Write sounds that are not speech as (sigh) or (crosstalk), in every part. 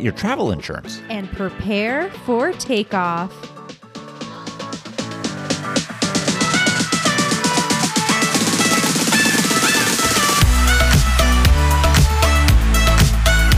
your travel insurance. and prepare for takeoff.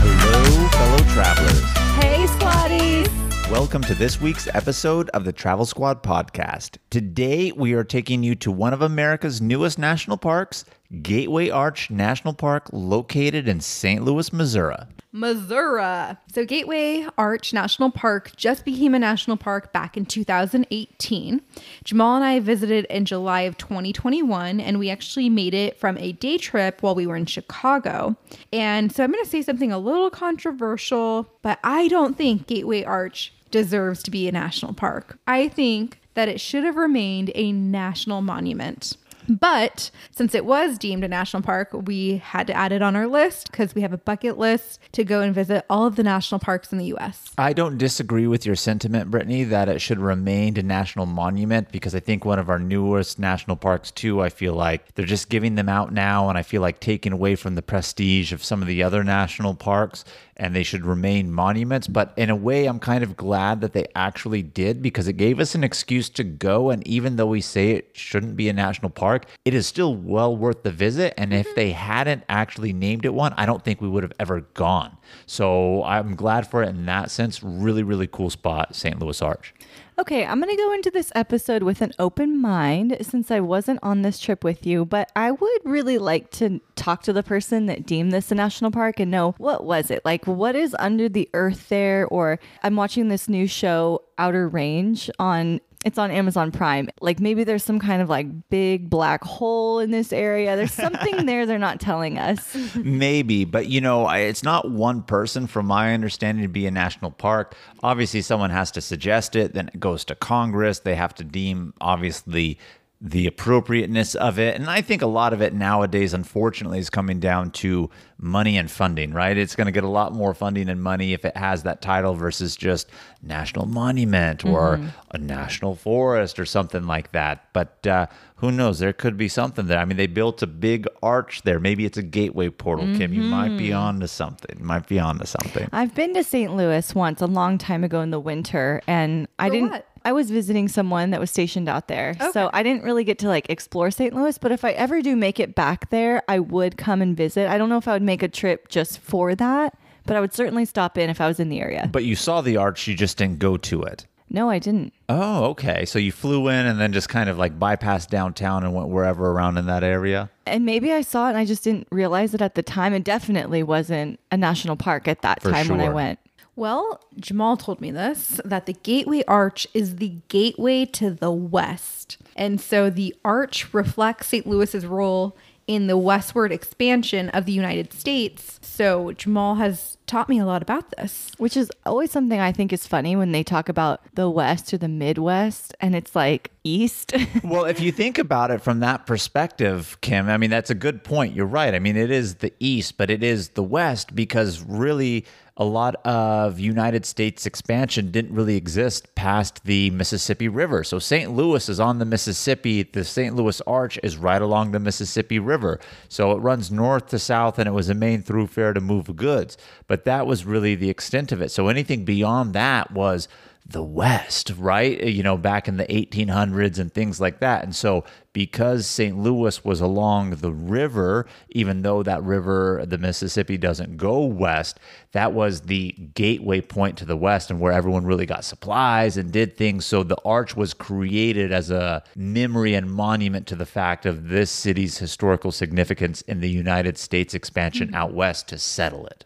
Hello, fellow travelers. Hey, Squatties! Welcome to this week's episode of the Travel Squad podcast. Today, we are taking you to one of America's newest national parks, Gateway Arch National Park, located in St. Louis, Missouri. Missouri. So, Gateway Arch National Park just became a national park back in 2018. Jamal and I visited in July of 2021, and we actually made it from a day trip while we were in Chicago. And so, I'm going to say something a little controversial, but I don't think Gateway Arch deserves to be a national park. I think that it should have remained a national monument. But since it was deemed a national park, we had to add it on our list because we have a bucket list to go and visit all of the national parks in the US. I don't disagree with your sentiment, Brittanie, that it should remain a national monument because I think one of our newest national parks, too, I feel like they're just giving them out now. And I feel like taking away from the prestige of some of the other national parks and they should remain monuments. But in a way, I'm kind of glad that they actually did because it gave us an excuse to go. And even though we say it shouldn't be a national park, it is still well worth the visit. And if mm-hmm. they hadn't actually named it one, I don't think we would have ever gone. So I'm glad for it in that sense. Really, really cool spot, St. Louis Arch. Okay, I'm going to go into this episode with an open mind since I wasn't on this trip with you, but I would really like to talk to the person that deemed this a national park and know what was it? Like what is under the earth there or I'm watching this new show Outer Range on it's on Amazon Prime. Like maybe there's some kind of like big black hole in this area. There's something (laughs) there they're not telling us. Maybe, but you know, I- it's not one person, from my understanding, to be a national park. Obviously, someone has to suggest it, then it goes to Congress. They have to deem, obviously, the appropriateness of it. And I think a lot of it nowadays, unfortunately, is coming down to money and funding, right? It's going to get a lot more funding and money if it has that title versus just national monument or a national forest or something like that. But uh, who knows? There could be something there. I mean, they built a big arch there. Maybe it's a gateway portal, Kim. You might be on to something. Might be on to something. I've been to St. Louis once a long time ago in the winter and I didn't what? I was visiting someone that was stationed out there. So I didn't really get to like explore St. Louis, but if I ever do make it back there, I would come and visit. I don't know if I would make a trip just for that, but I would certainly stop in if I was in the area. But you saw the arch, you just didn't go to it. No, I didn't. Oh, okay. So you flew in and then just kind of like bypassed downtown and went wherever around in that area. And maybe I saw it and I just didn't realize it at the time. It definitely wasn't a national park at that For time when I went. Well, Jamal told me this that the Gateway Arch is the gateway to the West. And so the arch reflects St. Louis's role in the westward expansion of the United States. So Jamal has taught me a lot about this. Which is always something I think is funny when they talk about the West or the Midwest and it's like East. (laughs) well, if you think about it from that perspective, Kim, I mean, that's a good point. You're right. I mean, it is the East, but it is the West because really a lot of United States expansion didn't really exist past the Mississippi River. So St. Louis is on the Mississippi. The St. Louis Arch is right along the Mississippi River. So it runs north to south and it was a main thoroughfare to move goods. But that was really the extent of it. So anything beyond that was the West, right? Uh, you know, back in the 1800s and things like that. And so, because St. Louis was along the river, even though that river, the Mississippi, doesn't go west, that was the gateway point to the West and where everyone really got supplies and did things. So, the arch was created as a memory and monument to the fact of this city's historical significance in the United States expansion mm-hmm. out west to settle it.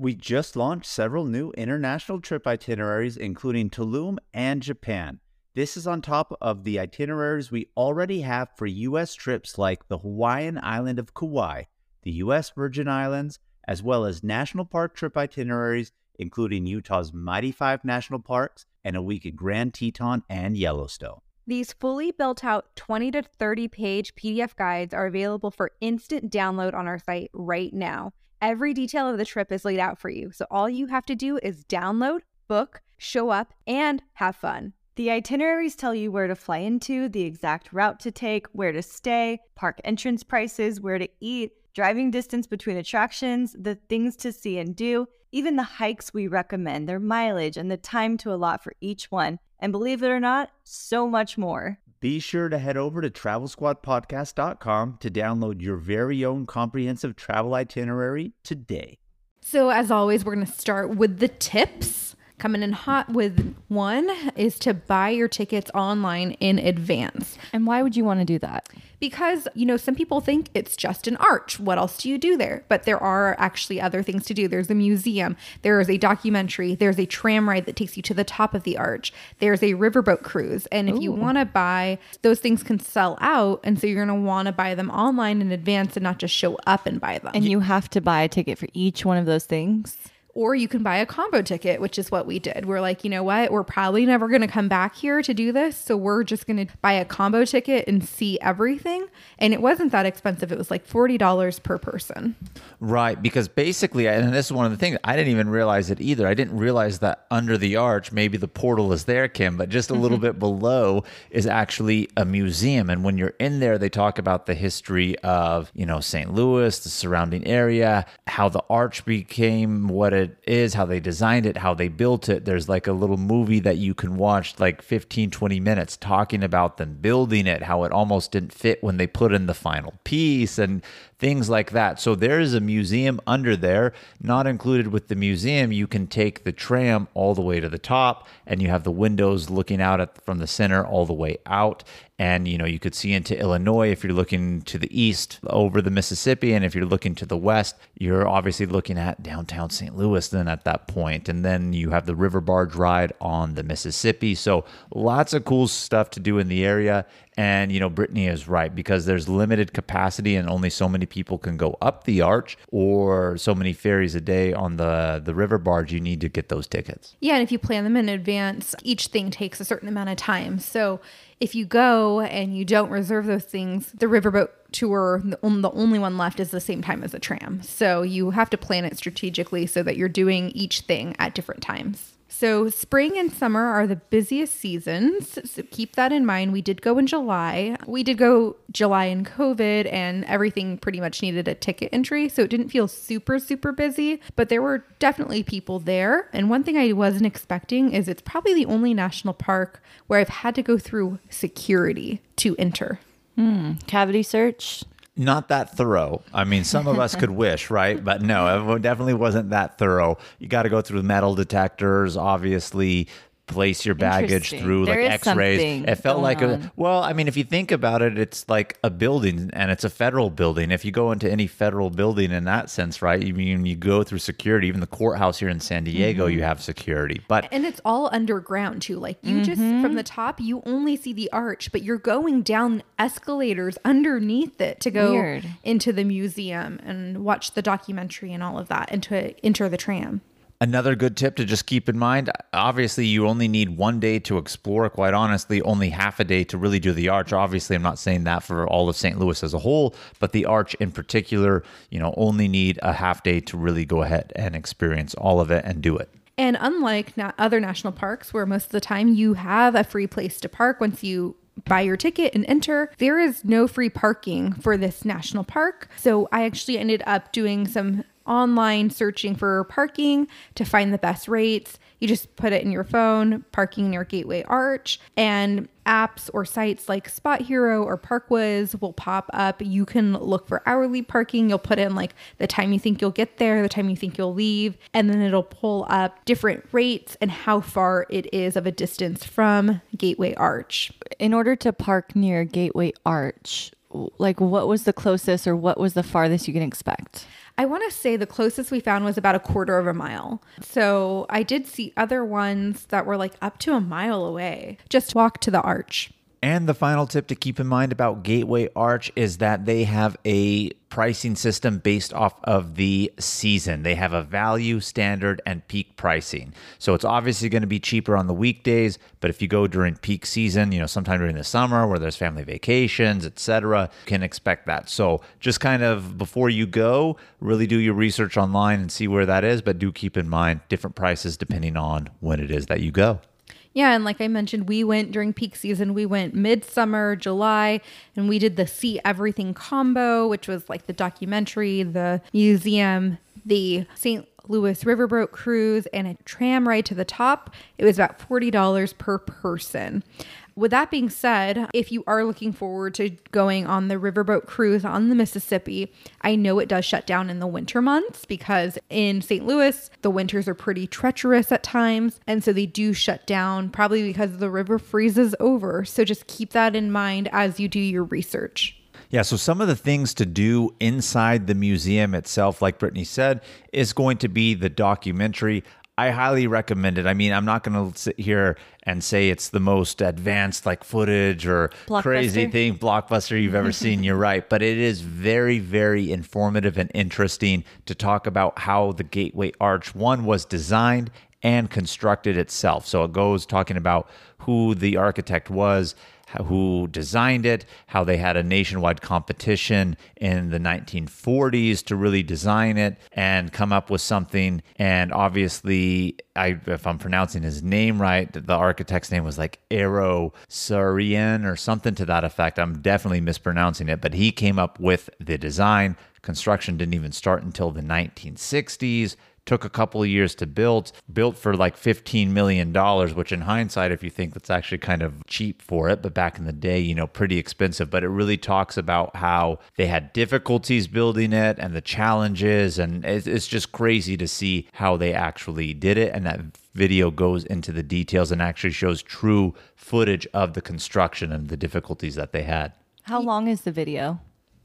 We just launched several new international trip itineraries, including Tulum and Japan. This is on top of the itineraries we already have for U.S. trips like the Hawaiian island of Kauai, the U.S. Virgin Islands, as well as national park trip itineraries, including Utah's Mighty Five National Parks and a week at Grand Teton and Yellowstone. These fully built out 20 to 30 page PDF guides are available for instant download on our site right now. Every detail of the trip is laid out for you, so all you have to do is download, book, show up, and have fun. The itineraries tell you where to fly into, the exact route to take, where to stay, park entrance prices, where to eat, driving distance between attractions, the things to see and do, even the hikes we recommend, their mileage, and the time to allot for each one. And believe it or not, so much more. Be sure to head over to travelsquadpodcast.com to download your very own comprehensive travel itinerary today. So, as always, we're going to start with the tips. Coming in hot with one is to buy your tickets online in advance. And why would you want to do that? Because, you know, some people think it's just an arch. What else do you do there? But there are actually other things to do. There's a museum, there is a documentary, there's a tram ride that takes you to the top of the arch, there's a riverboat cruise. And if Ooh. you want to buy, those things can sell out. And so you're going to want to buy them online in advance and not just show up and buy them. And you have to buy a ticket for each one of those things? Or you can buy a combo ticket, which is what we did. We're like, you know what? We're probably never going to come back here to do this. So we're just going to buy a combo ticket and see everything. And it wasn't that expensive. It was like $40 per person. Right. Because basically, and this is one of the things, I didn't even realize it either. I didn't realize that under the arch, maybe the portal is there, Kim, but just a little mm-hmm. bit below is actually a museum. And when you're in there, they talk about the history of, you know, St. Louis, the surrounding area, how the arch became what it it is, how they designed it, how they built it. There's like a little movie that you can watch like 15, 20 minutes talking about them building it, how it almost didn't fit when they put in the final piece and things like that. So there is a museum under there. Not included with the museum, you can take the tram all the way to the top and you have the windows looking out at, from the center all the way out and you know you could see into Illinois if you're looking to the east over the Mississippi and if you're looking to the west you're obviously looking at downtown St. Louis then at that point and then you have the river barge ride on the Mississippi so lots of cool stuff to do in the area and, you know, Brittanie is right because there's limited capacity and only so many people can go up the arch or so many ferries a day on the, the river barge. You need to get those tickets. Yeah. And if you plan them in advance, each thing takes a certain amount of time. So if you go and you don't reserve those things, the riverboat tour, the only one left is the same time as the tram. So you have to plan it strategically so that you're doing each thing at different times. So, spring and summer are the busiest seasons. So, keep that in mind. We did go in July. We did go July in COVID, and everything pretty much needed a ticket entry. So, it didn't feel super, super busy, but there were definitely people there. And one thing I wasn't expecting is it's probably the only national park where I've had to go through security to enter. Hmm. Cavity search? Not that thorough. I mean, some of us could (laughs) wish, right? But no, it definitely wasn't that thorough. You got to go through metal detectors, obviously place your baggage through there like x-rays it felt like on. a well i mean if you think about it it's like a building and it's a federal building if you go into any federal building in that sense right you mean you go through security even the courthouse here in san diego mm-hmm. you have security but and it's all underground too like you mm-hmm. just from the top you only see the arch but you're going down escalators underneath it to go Weird. into the museum and watch the documentary and all of that and to enter the tram Another good tip to just keep in mind obviously, you only need one day to explore. Quite honestly, only half a day to really do the arch. Obviously, I'm not saying that for all of St. Louis as a whole, but the arch in particular, you know, only need a half day to really go ahead and experience all of it and do it. And unlike na- other national parks, where most of the time you have a free place to park once you buy your ticket and enter, there is no free parking for this national park. So I actually ended up doing some online searching for parking to find the best rates. You just put it in your phone, parking near Gateway Arch, and apps or sites like Spot Hero or ParkWhiz will pop up. You can look for hourly parking. You'll put in like the time you think you'll get there, the time you think you'll leave, and then it'll pull up different rates and how far it is of a distance from Gateway Arch. In order to park near Gateway Arch, like what was the closest or what was the farthest you can expect? I want to say the closest we found was about a quarter of a mile. So I did see other ones that were like up to a mile away. Just walk to the arch. And the final tip to keep in mind about Gateway Arch is that they have a pricing system based off of the season. They have a value, standard, and peak pricing. So it's obviously going to be cheaper on the weekdays, but if you go during peak season, you know, sometime during the summer where there's family vacations, etc., you can expect that. So just kind of before you go, really do your research online and see where that is, but do keep in mind different prices depending on when it is that you go. Yeah, and like I mentioned, we went during peak season. We went midsummer, July, and we did the See Everything combo, which was like the documentary, the museum, the St. Louis Riverboat cruise, and a tram ride to the top. It was about $40 per person. With that being said, if you are looking forward to going on the riverboat cruise on the Mississippi, I know it does shut down in the winter months because in St. Louis, the winters are pretty treacherous at times. And so they do shut down probably because the river freezes over. So just keep that in mind as you do your research. Yeah, so some of the things to do inside the museum itself, like Brittanie said, is going to be the documentary. I highly recommend it. I mean, I'm not going to sit here and say it's the most advanced like footage or crazy thing blockbuster you've ever (laughs) seen. You're right, but it is very very informative and interesting to talk about how the Gateway Arch one was designed and constructed itself. So it goes talking about who the architect was, who designed it, how they had a nationwide competition in the 1940s to really design it and come up with something. And obviously, I, if I'm pronouncing his name right, the architect's name was like Eero Saarinen or something to that effect. I'm definitely mispronouncing it, but he came up with the design. Construction didn't even start until the 1960s took a couple of years to build, built for like $15 million, which in hindsight, if you think that's actually kind of cheap for it, but back in the day, you know, pretty expensive. But it really talks about how they had difficulties building it and the challenges. And it's just crazy to see how they actually did it. And that video goes into the details and actually shows true footage of the construction and the difficulties that they had. How long is the video?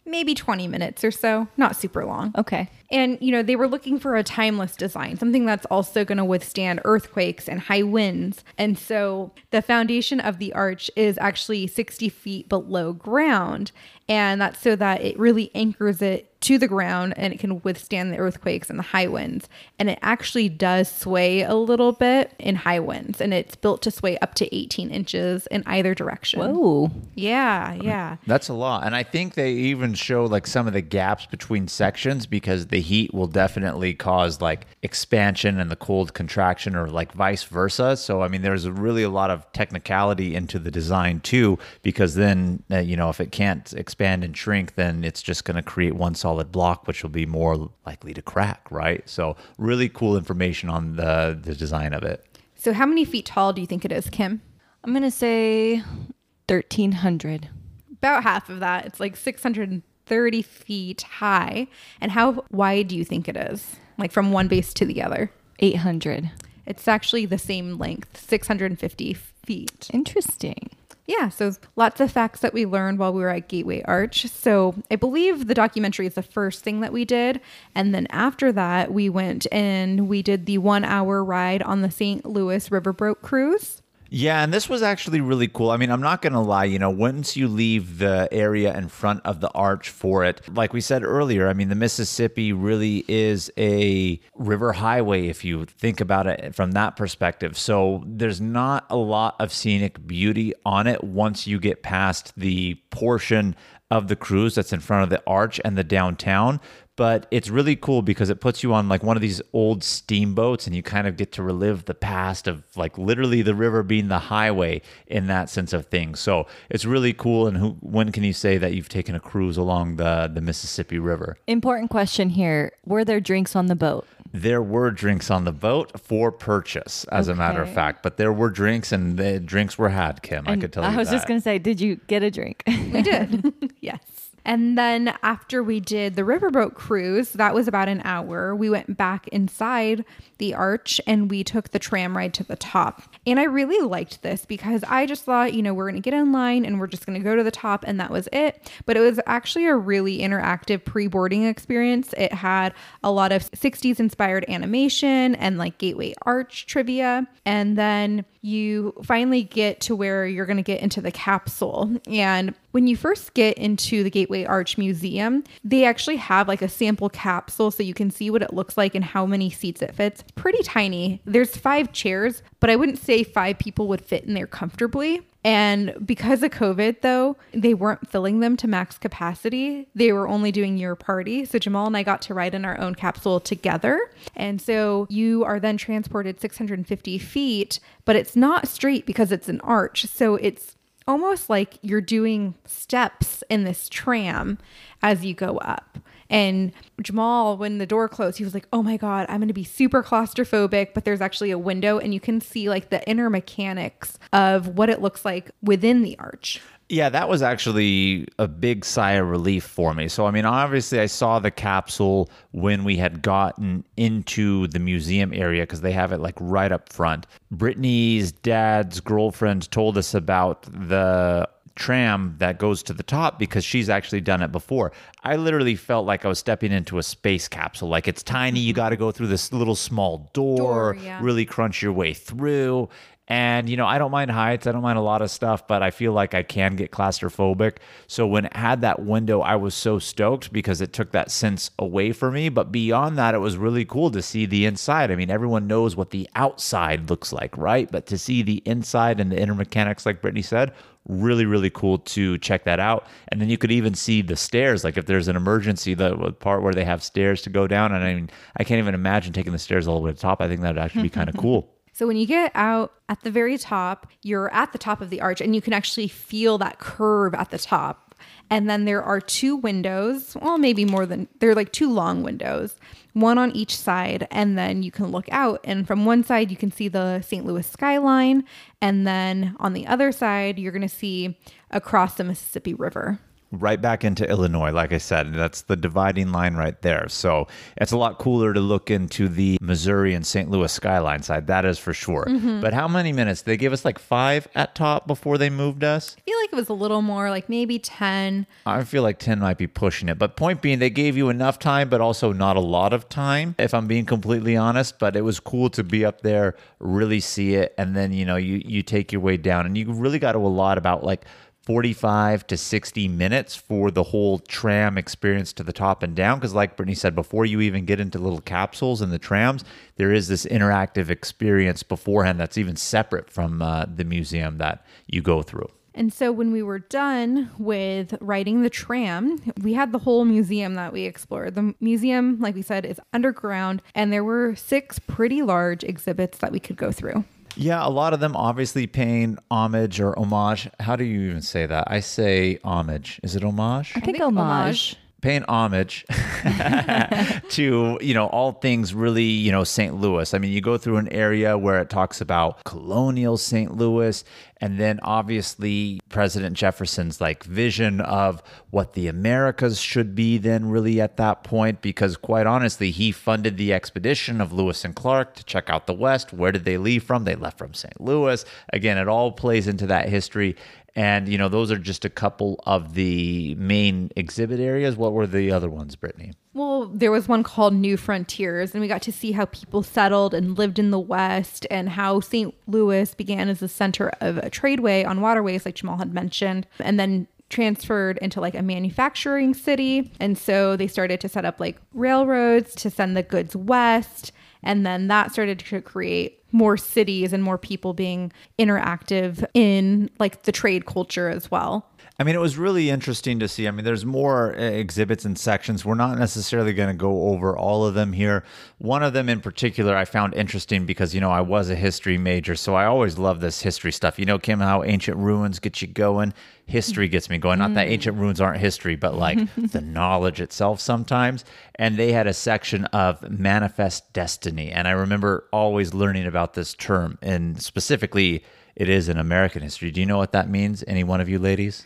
Maybe 20 minutes or so, not super long. Okay. And, you know, they were looking for a timeless design, something that's also going to withstand earthquakes and high winds. And so the foundation of the arch is actually 60 feet below ground. And that's so that it really anchors it to the ground and it can withstand the earthquakes and the high winds. And it actually does sway a little bit in high winds. And it's built to sway up to 18 inches in either direction. Whoa. Yeah, yeah. That's a lot. And I think they even show like some of the gaps between sections because the heat will definitely cause like expansion and the cold contraction or like vice versa. So, I mean, there's really a lot of technicality into the design too, because then, uh, you know, if it can't expand and shrink, then it's just going to create one solid block, which will be more likely to crack, right? So, really cool information on the, the design of it. So, how many feet tall do you think it is, Kim? I'm going to say 1300. About half of that. It's like 630 feet high. And how wide do you think it is? Like from one base to the other? 800. It's actually the same length, 650 feet. Interesting. Yeah, so lots of facts that we learned while we were at Gateway Arch. So I believe the documentary is the first thing that we did. And then after that, we went and we did the one hour ride on the St. Louis Riverboat cruise. Yeah, and this was actually really cool. I mean, I'm not going to lie, you know, once you leave the area in front of the arch for it, like we said earlier, I mean, the Mississippi really is a river highway if you think about it from that perspective. So there's not a lot of scenic beauty on it once you get past the portion of the cruise that's in front of the arch and the downtown but it's really cool because it puts you on like one of these old steamboats and you kind of get to relive the past of like literally the river being the highway in that sense of things so it's really cool and who, when can you say that you've taken a cruise along the, the mississippi river Important question here. Were there drinks on the boat? There were drinks on the boat for purchase as a matter of fact but there were drinks and the drinks were had kim i could tell you I was that. just going to say, did you get a drink? We did. (laughs) yes. And then after we did the riverboat cruise, that was about an hour. We went back inside the arch and we took the tram ride to the top. And I really liked this because I just thought, you know, we're going to get in line and we're just going to go to the top and that was it. But it was actually a really interactive pre boarding experience. It had a lot of 60s inspired animation and like Gateway Arch trivia. And then you finally get to where you're going to get into the capsule. And when you first get into the Gateway Arch Museum, they actually have like a sample capsule so you can see what it looks like and how many seats it fits. Pretty tiny. There's five chairs, but I wouldn't say five people would fit in there comfortably. And because of COVID, though, they weren't filling them to max capacity. They were only doing your party. So Jamal and I got to ride in our own capsule together. And so you are then transported 650 feet, but it's not straight because it's an arch. So it's almost like you're doing steps in this tram as you go up. And Jamal, when the door closed, he was like, Oh my God, I'm going to be super claustrophobic. But there's actually a window, and you can see like the inner mechanics of what it looks like within the arch. Yeah, that was actually a big sigh of relief for me. So, I mean, obviously, I saw the capsule when we had gotten into the museum area because they have it like right up front. Brittanie's dad's girlfriend told us about the tram that goes to the top because she's actually done it before. I literally felt like I was stepping into a space capsule. Like it's tiny, you mm-hmm. got to go through this little small door, Door, yeah. really crunch your way through. And, you know, I don't mind heights. I don't mind a lot of stuff, but I feel like I can get claustrophobic. So when it had that window, I was so stoked because it took that sense away from me. But beyond that, it was really cool to see the inside. I mean, everyone knows what the outside looks like, right? But to see the inside and the inner mechanics, like Brittanie said, really, really cool to check that out. And then you could even see the stairs. Like if there's an emergency, the part where they have stairs to go down. And I mean, I can't even imagine taking the stairs all the way to the top. I think that would actually be kind of (laughs) cool. So when you get out at the very top, you're at the top of the arch and you can actually feel that curve at the top. And then there are two windows, well, maybe more than, they're like two long windows, one on each side. And then you can look out. And from one side, you can see the St. Louis skyline. And then on the other side, you're going to see across the Mississippi River. Right back into Illinois. Like I said, that's the dividing line right there. So it's a lot cooler to look into the Missouri and St. Louis skyline side. That is for sure. Mm-hmm. But how many minutes? They gave us like five at top before they moved us. I feel like it was a little more, like maybe 10. I feel like 10 might be pushing it. But point being, they gave you enough time, but also not a lot of time, if I'm being completely honest. But it was cool to be up there, really see it. And then, you know, you, you take your way down. And you really got to a lot about like 45 to 60 minutes for the whole tram experience to the top and down. Because, like Brittanie said, before you even get into little capsules in the trams, there is this interactive experience beforehand that's even separate from uh, the museum that you go through. And so when we were done with riding the tram, we had the whole museum that we explored. The museum, like we said, is underground, and there were six pretty large exhibits that we could go through. Yeah, a lot of them obviously paying homage or homage. How do you even say that? I say homage. Is it homage? I think, think homage. homage. Paying homage (laughs) to you know all things really you know St. Louis. I mean, you go through an area where it talks about colonial St. Louis, and then obviously President Jefferson's like vision of what the Americas should be. Then really at that point, because quite honestly, he funded the expedition of Lewis and Clark to check out the West. Where did they leave from? They left from St. Louis. Again, it all plays into that history. And you know, those are just a couple of the main exhibit areas. What were the other ones, Brittanie? Well, there was one called New Frontiers, and we got to see how people settled and lived in the West and how St. Louis began as a center of a tradeway on waterways, like Jamal had mentioned, and then transferred into like a manufacturing city. And so they started to set up like railroads to send the goods west. And then that started to create more cities and more people being interactive in like the trade culture as well. I mean, it was really interesting to see. I mean, there's more uh, exhibits and sections. We're not necessarily going to go over all of them here. One of them in particular I found interesting because, you know, I was a history major, so I always love this history stuff. You know, Kim, how ancient ruins get you going? History gets me going. Not that ancient ruins aren't history, but like (laughs) the knowledge itself sometimes. And they had a section of manifest destiny. And I remember always learning about this term, and specifically, it is in American history. Do you know what that means? Any one of you ladies?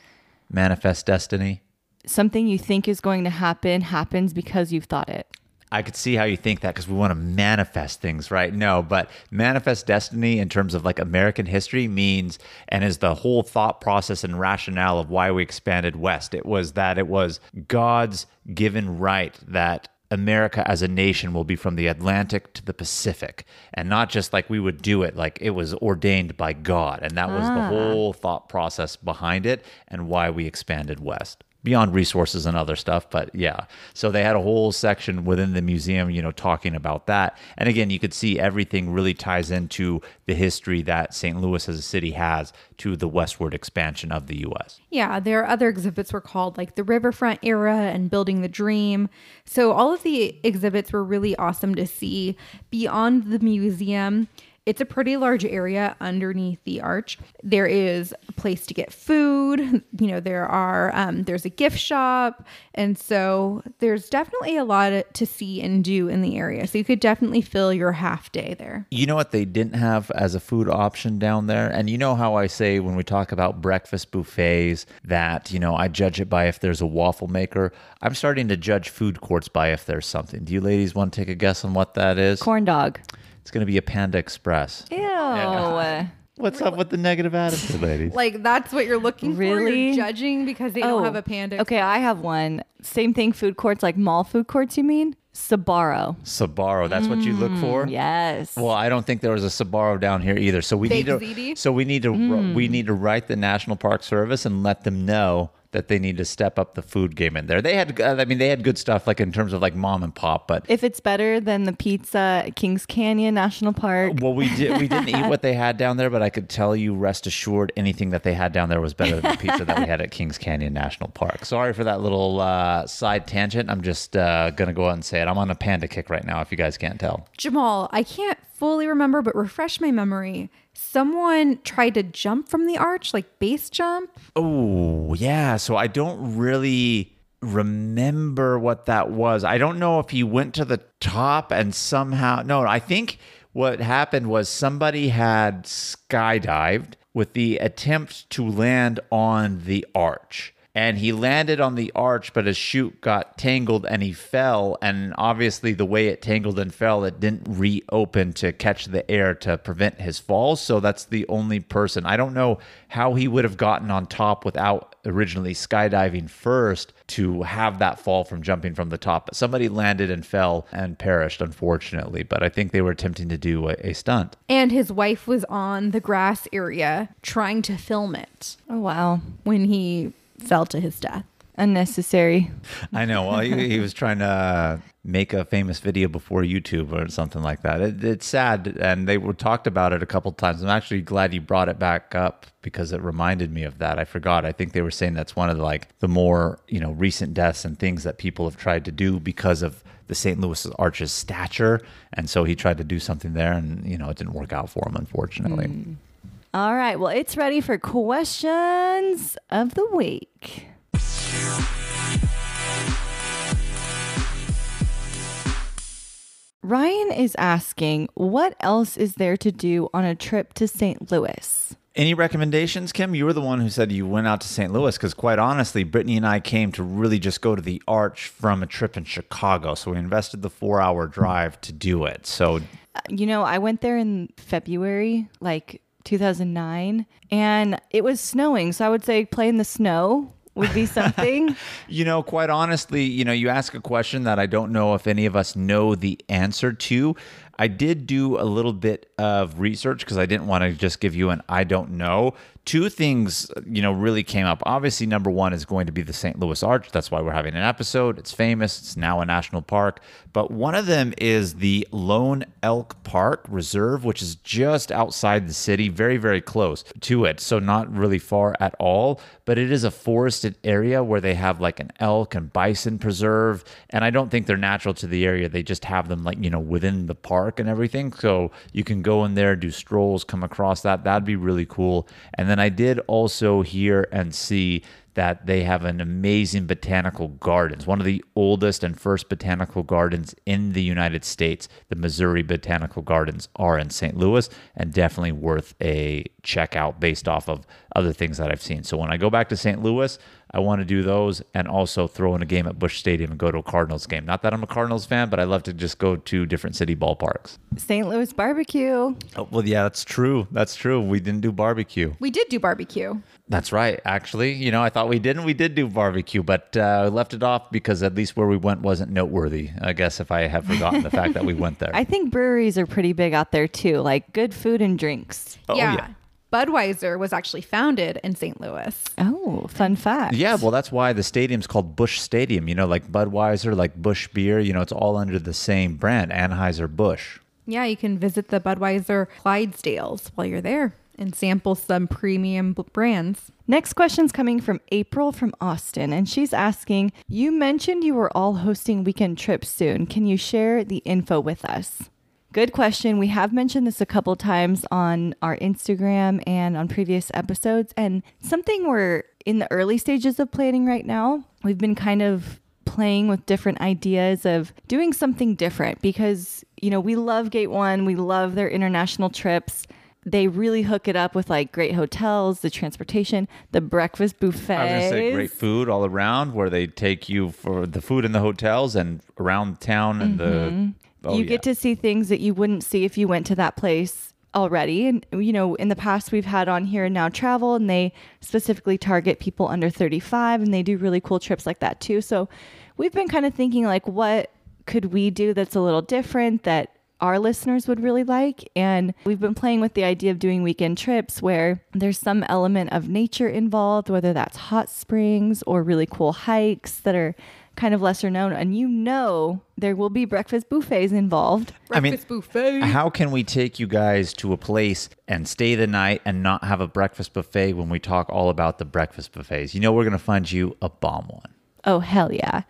Manifest destiny? Something you think is going to happen happens because you've thought it. I could see how you think that because we want to manifest things, right? No, but manifest destiny in terms of like American history means and is the whole thought process and rationale of why we expanded west. It was that it was God's given right that America as a nation will be from the Atlantic to the Pacific. And not just like we would do it, like it was ordained by God. And that was the ah. whole thought process behind it and why we expanded west beyond resources and other stuff but yeah so they had a whole section within the museum you know talking about that and again you could see everything really ties into the history that st louis as a city has to the westward expansion of the us Yeah, there are other exhibits were called like the Riverfront era and Building the Dream. So all of the exhibits were really awesome to see. Beyond the museum, it's a pretty large area underneath the arch. There is a place to get food. You know, there are um, there's a gift shop, and so there's definitely a lot to see and do in the area. So you could definitely fill your half day there. You know what they didn't have as a food option down there? And you know how I say when we talk about breakfast buffets that, you know, I judge it by if there's a waffle maker. I'm starting to judge food courts by if there's something. Do you ladies want to take a guess on what that is? Corn dog. It's going to be a Panda Express. Ew. What's up with the negative attitude, (laughs) ladies? Like that's what you're looking for. Really? You're judging because they don't oh, have a panda. Okay, I have one. Same thing, food courts, like mall food courts, you mean? Sbarro. Sbarro, that's what you look for? Mm, yes. Well, I don't think there was a Sbarro down here either. So we Big need to ziti? so we need to we mm. need to write the National Park Service and let them know that they need to step up the food game in there. They had I mean they had good stuff like in terms of like mom and pop, but if it's better than the pizza at Kings Canyon National Park, well, we did. We didn't eat what (laughs) they had down there, but I could tell you, rest assured, anything that they had down there was better than the pizza that we had at Kings Canyon National Park. Sorry for that little uh, side tangent. I'm just uh, gonna go out and say it. I'm on a panda kick right now. If you guys can't tell. Jamal, I can't fully remember, but refresh my memory. Someone tried to jump from the arch, like base jump. Oh, yeah. So I don't really remember what that was. I don't know if he went to the top and somehow. No, I think what happened was somebody had skydived with the attempt to land on the arch. And he landed on the arch, but his chute got tangled and he fell. And obviously, the way it tangled and fell, it didn't reopen to catch the air to prevent his fall. So that's the only person. I don't know how he would have gotten on top without originally skydiving first to have that fall from jumping from the top. But somebody landed and fell and perished, unfortunately. But I think they were attempting to do a, a stunt. And his wife was on the grass area trying to film it oh wow, when he fell to his death. unnecessary. I know. Well, he, he was trying to make a famous video before YouTube or something like that. It, it's sad, and they were talked about it a couple times. I'm actually glad you brought it back up because it reminded me of that. I forgot. I think they were saying that's one of the, like the more you know recent deaths and things that people have tried to do because of the St. Louis Arch's stature, and so he tried to do something there, and you know it didn't work out for him, unfortunately. Mm. All right, well, it's ready for questions of the week. Ryan is asking, what else is there to do on a trip to St. Louis? Any recommendations, Kim? You were the one who said you went out to St. Louis because, quite honestly, Brittanie and I came to really just go to the Arch from a trip in Chicago. So we invested the four hour drive to do it. So, uh, You know, I went there in February, like 2009, and it was snowing. So I would say play in the snow would be (laughs) something. You know, quite honestly, you know, you ask a question that I don't know if any of us know the answer to. I did do a little bit of research because I didn't want to just give you an I don't know. Two things, you know, really came up. Obviously, number one is going to be the St. Louis Arch. That's why we're having an episode. It's famous, it's now a national park. But one of them is the Lone Elk Park Reserve, which is just outside the city, very, very close to it. So, not really far at all. But it is a forested area where they have like an elk and bison preserve. And I don't think they're natural to the area. They just have them like, you know, within the park and everything. So you can go in there, do strolls, come across that. That'd be really cool. And then I did also hear and see that they have an amazing botanical gardens, one of the oldest and first botanical gardens in the United States. The Missouri Botanical Gardens are in St. Louis and definitely worth a check out based off of other things that I've seen. So when I go back to St. Louis, I want to do those and also throw in a game at Busch Stadium and go to a Cardinals game. Not that I'm a Cardinals fan, but I love to just go to different city ballparks. St. Louis barbecue. Oh, well, yeah, that's true. That's true. We didn't do barbecue. We did do barbecue. That's right. Actually, you know, I thought we didn't. We did do barbecue, but uh, I left it off because at least where we went wasn't noteworthy. I guess if I have forgotten the fact that we went there. (laughs) I think breweries are pretty big out there too, like good food and drinks. Oh, yeah. yeah. Budweiser was actually founded in St. Louis. Oh, fun fact. Yeah, well, that's why the stadium's called Busch Stadium. You know, like Budweiser, like Busch Beer. You know, it's all under the same brand, Anheuser Busch. Yeah, you can visit the Budweiser Clydesdales while you're there and sample some premium brands. Next question's coming from April from Austin, and she's asking You mentioned you were all hosting weekend trips soon. Can you share the info with us? Good question. We have mentioned this a couple times on our Instagram and on previous episodes, and something we're in the early stages of planning right now. We've been kind of playing with different ideas of doing something different because, you know, we love Gate One, we love their international trips. They really hook it up with like great hotels, the transportation, the breakfast buffet. I was to say great food all around where they take you for the food in the hotels and around town and the. Mm-hmm. Oh, you yeah. get to see things that you wouldn't see if you went to that place already. And, you know, in the past, we've had on here and Now Travel, and they specifically target people under 35, and they do really cool trips like that too. So we've been kind of thinking, like, what could we do that's a little different that our listeners would really like? And we've been playing with the idea of doing weekend trips where there's some element of nature involved, whether that's hot springs or really cool hikes that are kind of lesser known. And you know, there will be breakfast buffets involved. I mean, Breakfast buffet. How can we take you guys to a place and stay the night and not have a breakfast buffet when we talk all about the breakfast buffets? You know, we're going to find you a bomb one. Oh, hell yeah.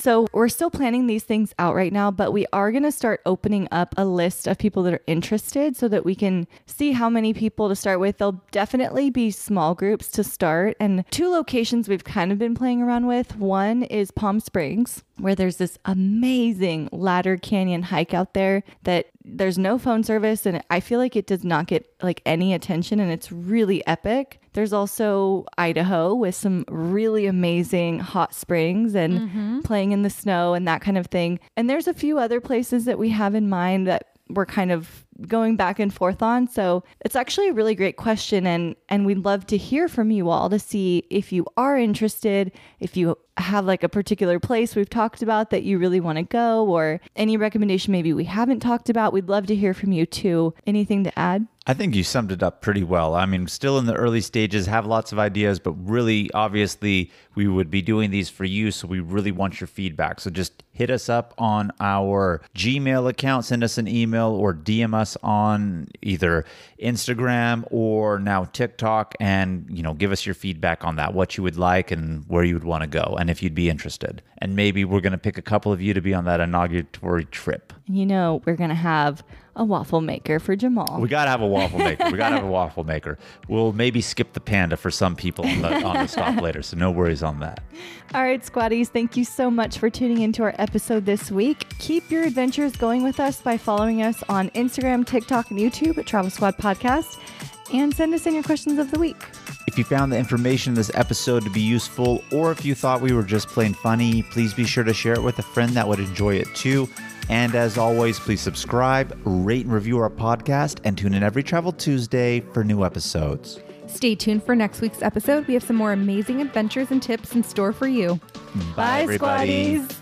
So we're still planning these things out right now, but we are going to start opening up a list of people that are interested so that we can see how many people to start with. There'll definitely be small groups to start. And two locations we've kind of been playing around with one is Palm Springs, where there's this amazing ladder canyon hike out there that there's no phone service and I feel like it does not get like any attention and it's really epic. There's also Idaho with some really amazing hot springs and mm-hmm. playing in the snow and that kind of thing. And there's a few other places that we have in mind that we're kind of going back and forth on. So it's actually a really great question and and we'd love to hear from you all to see if you are interested, if you have like a particular place we've talked about that you really want to go or any recommendation maybe we haven't talked about. We'd love to hear from you too. Anything to add? I think you summed it up pretty well. I mean, still in the early stages, have lots of ideas, but really, obviously, we would be doing these for you. So we really want your feedback. So just hit us up on our Gmail account, send us an email, or DM us on either Instagram or now TikTok, and you know, give us your feedback on that, what you would like and where you would want to go, and if you'd be interested. And maybe we're going to pick a couple of you to be on that inauguratory trip. You know, we're going to have a waffle maker for Jamal. We gotta have a waffle maker. We gotta have a waffle maker. We'll maybe skip the panda for some people on the, on the stop (laughs) later, so no worries on that. All right, squaddies, thank you so much for tuning into our episode this week. Keep your adventures going with us by following us on Instagram, TikTok, and YouTube at Travel Squad Podcast. And send us in your questions of the week. If you found the information in this episode to be useful, or if you thought we were just plain funny, please be sure to share it with a friend that would enjoy it too. And as always, please subscribe, rate, and review our podcast, and tune in every Travel Tuesday for new episodes. Stay tuned for next week's episode. We have some more amazing adventures and tips in store for you. Bye, everybody. squatties.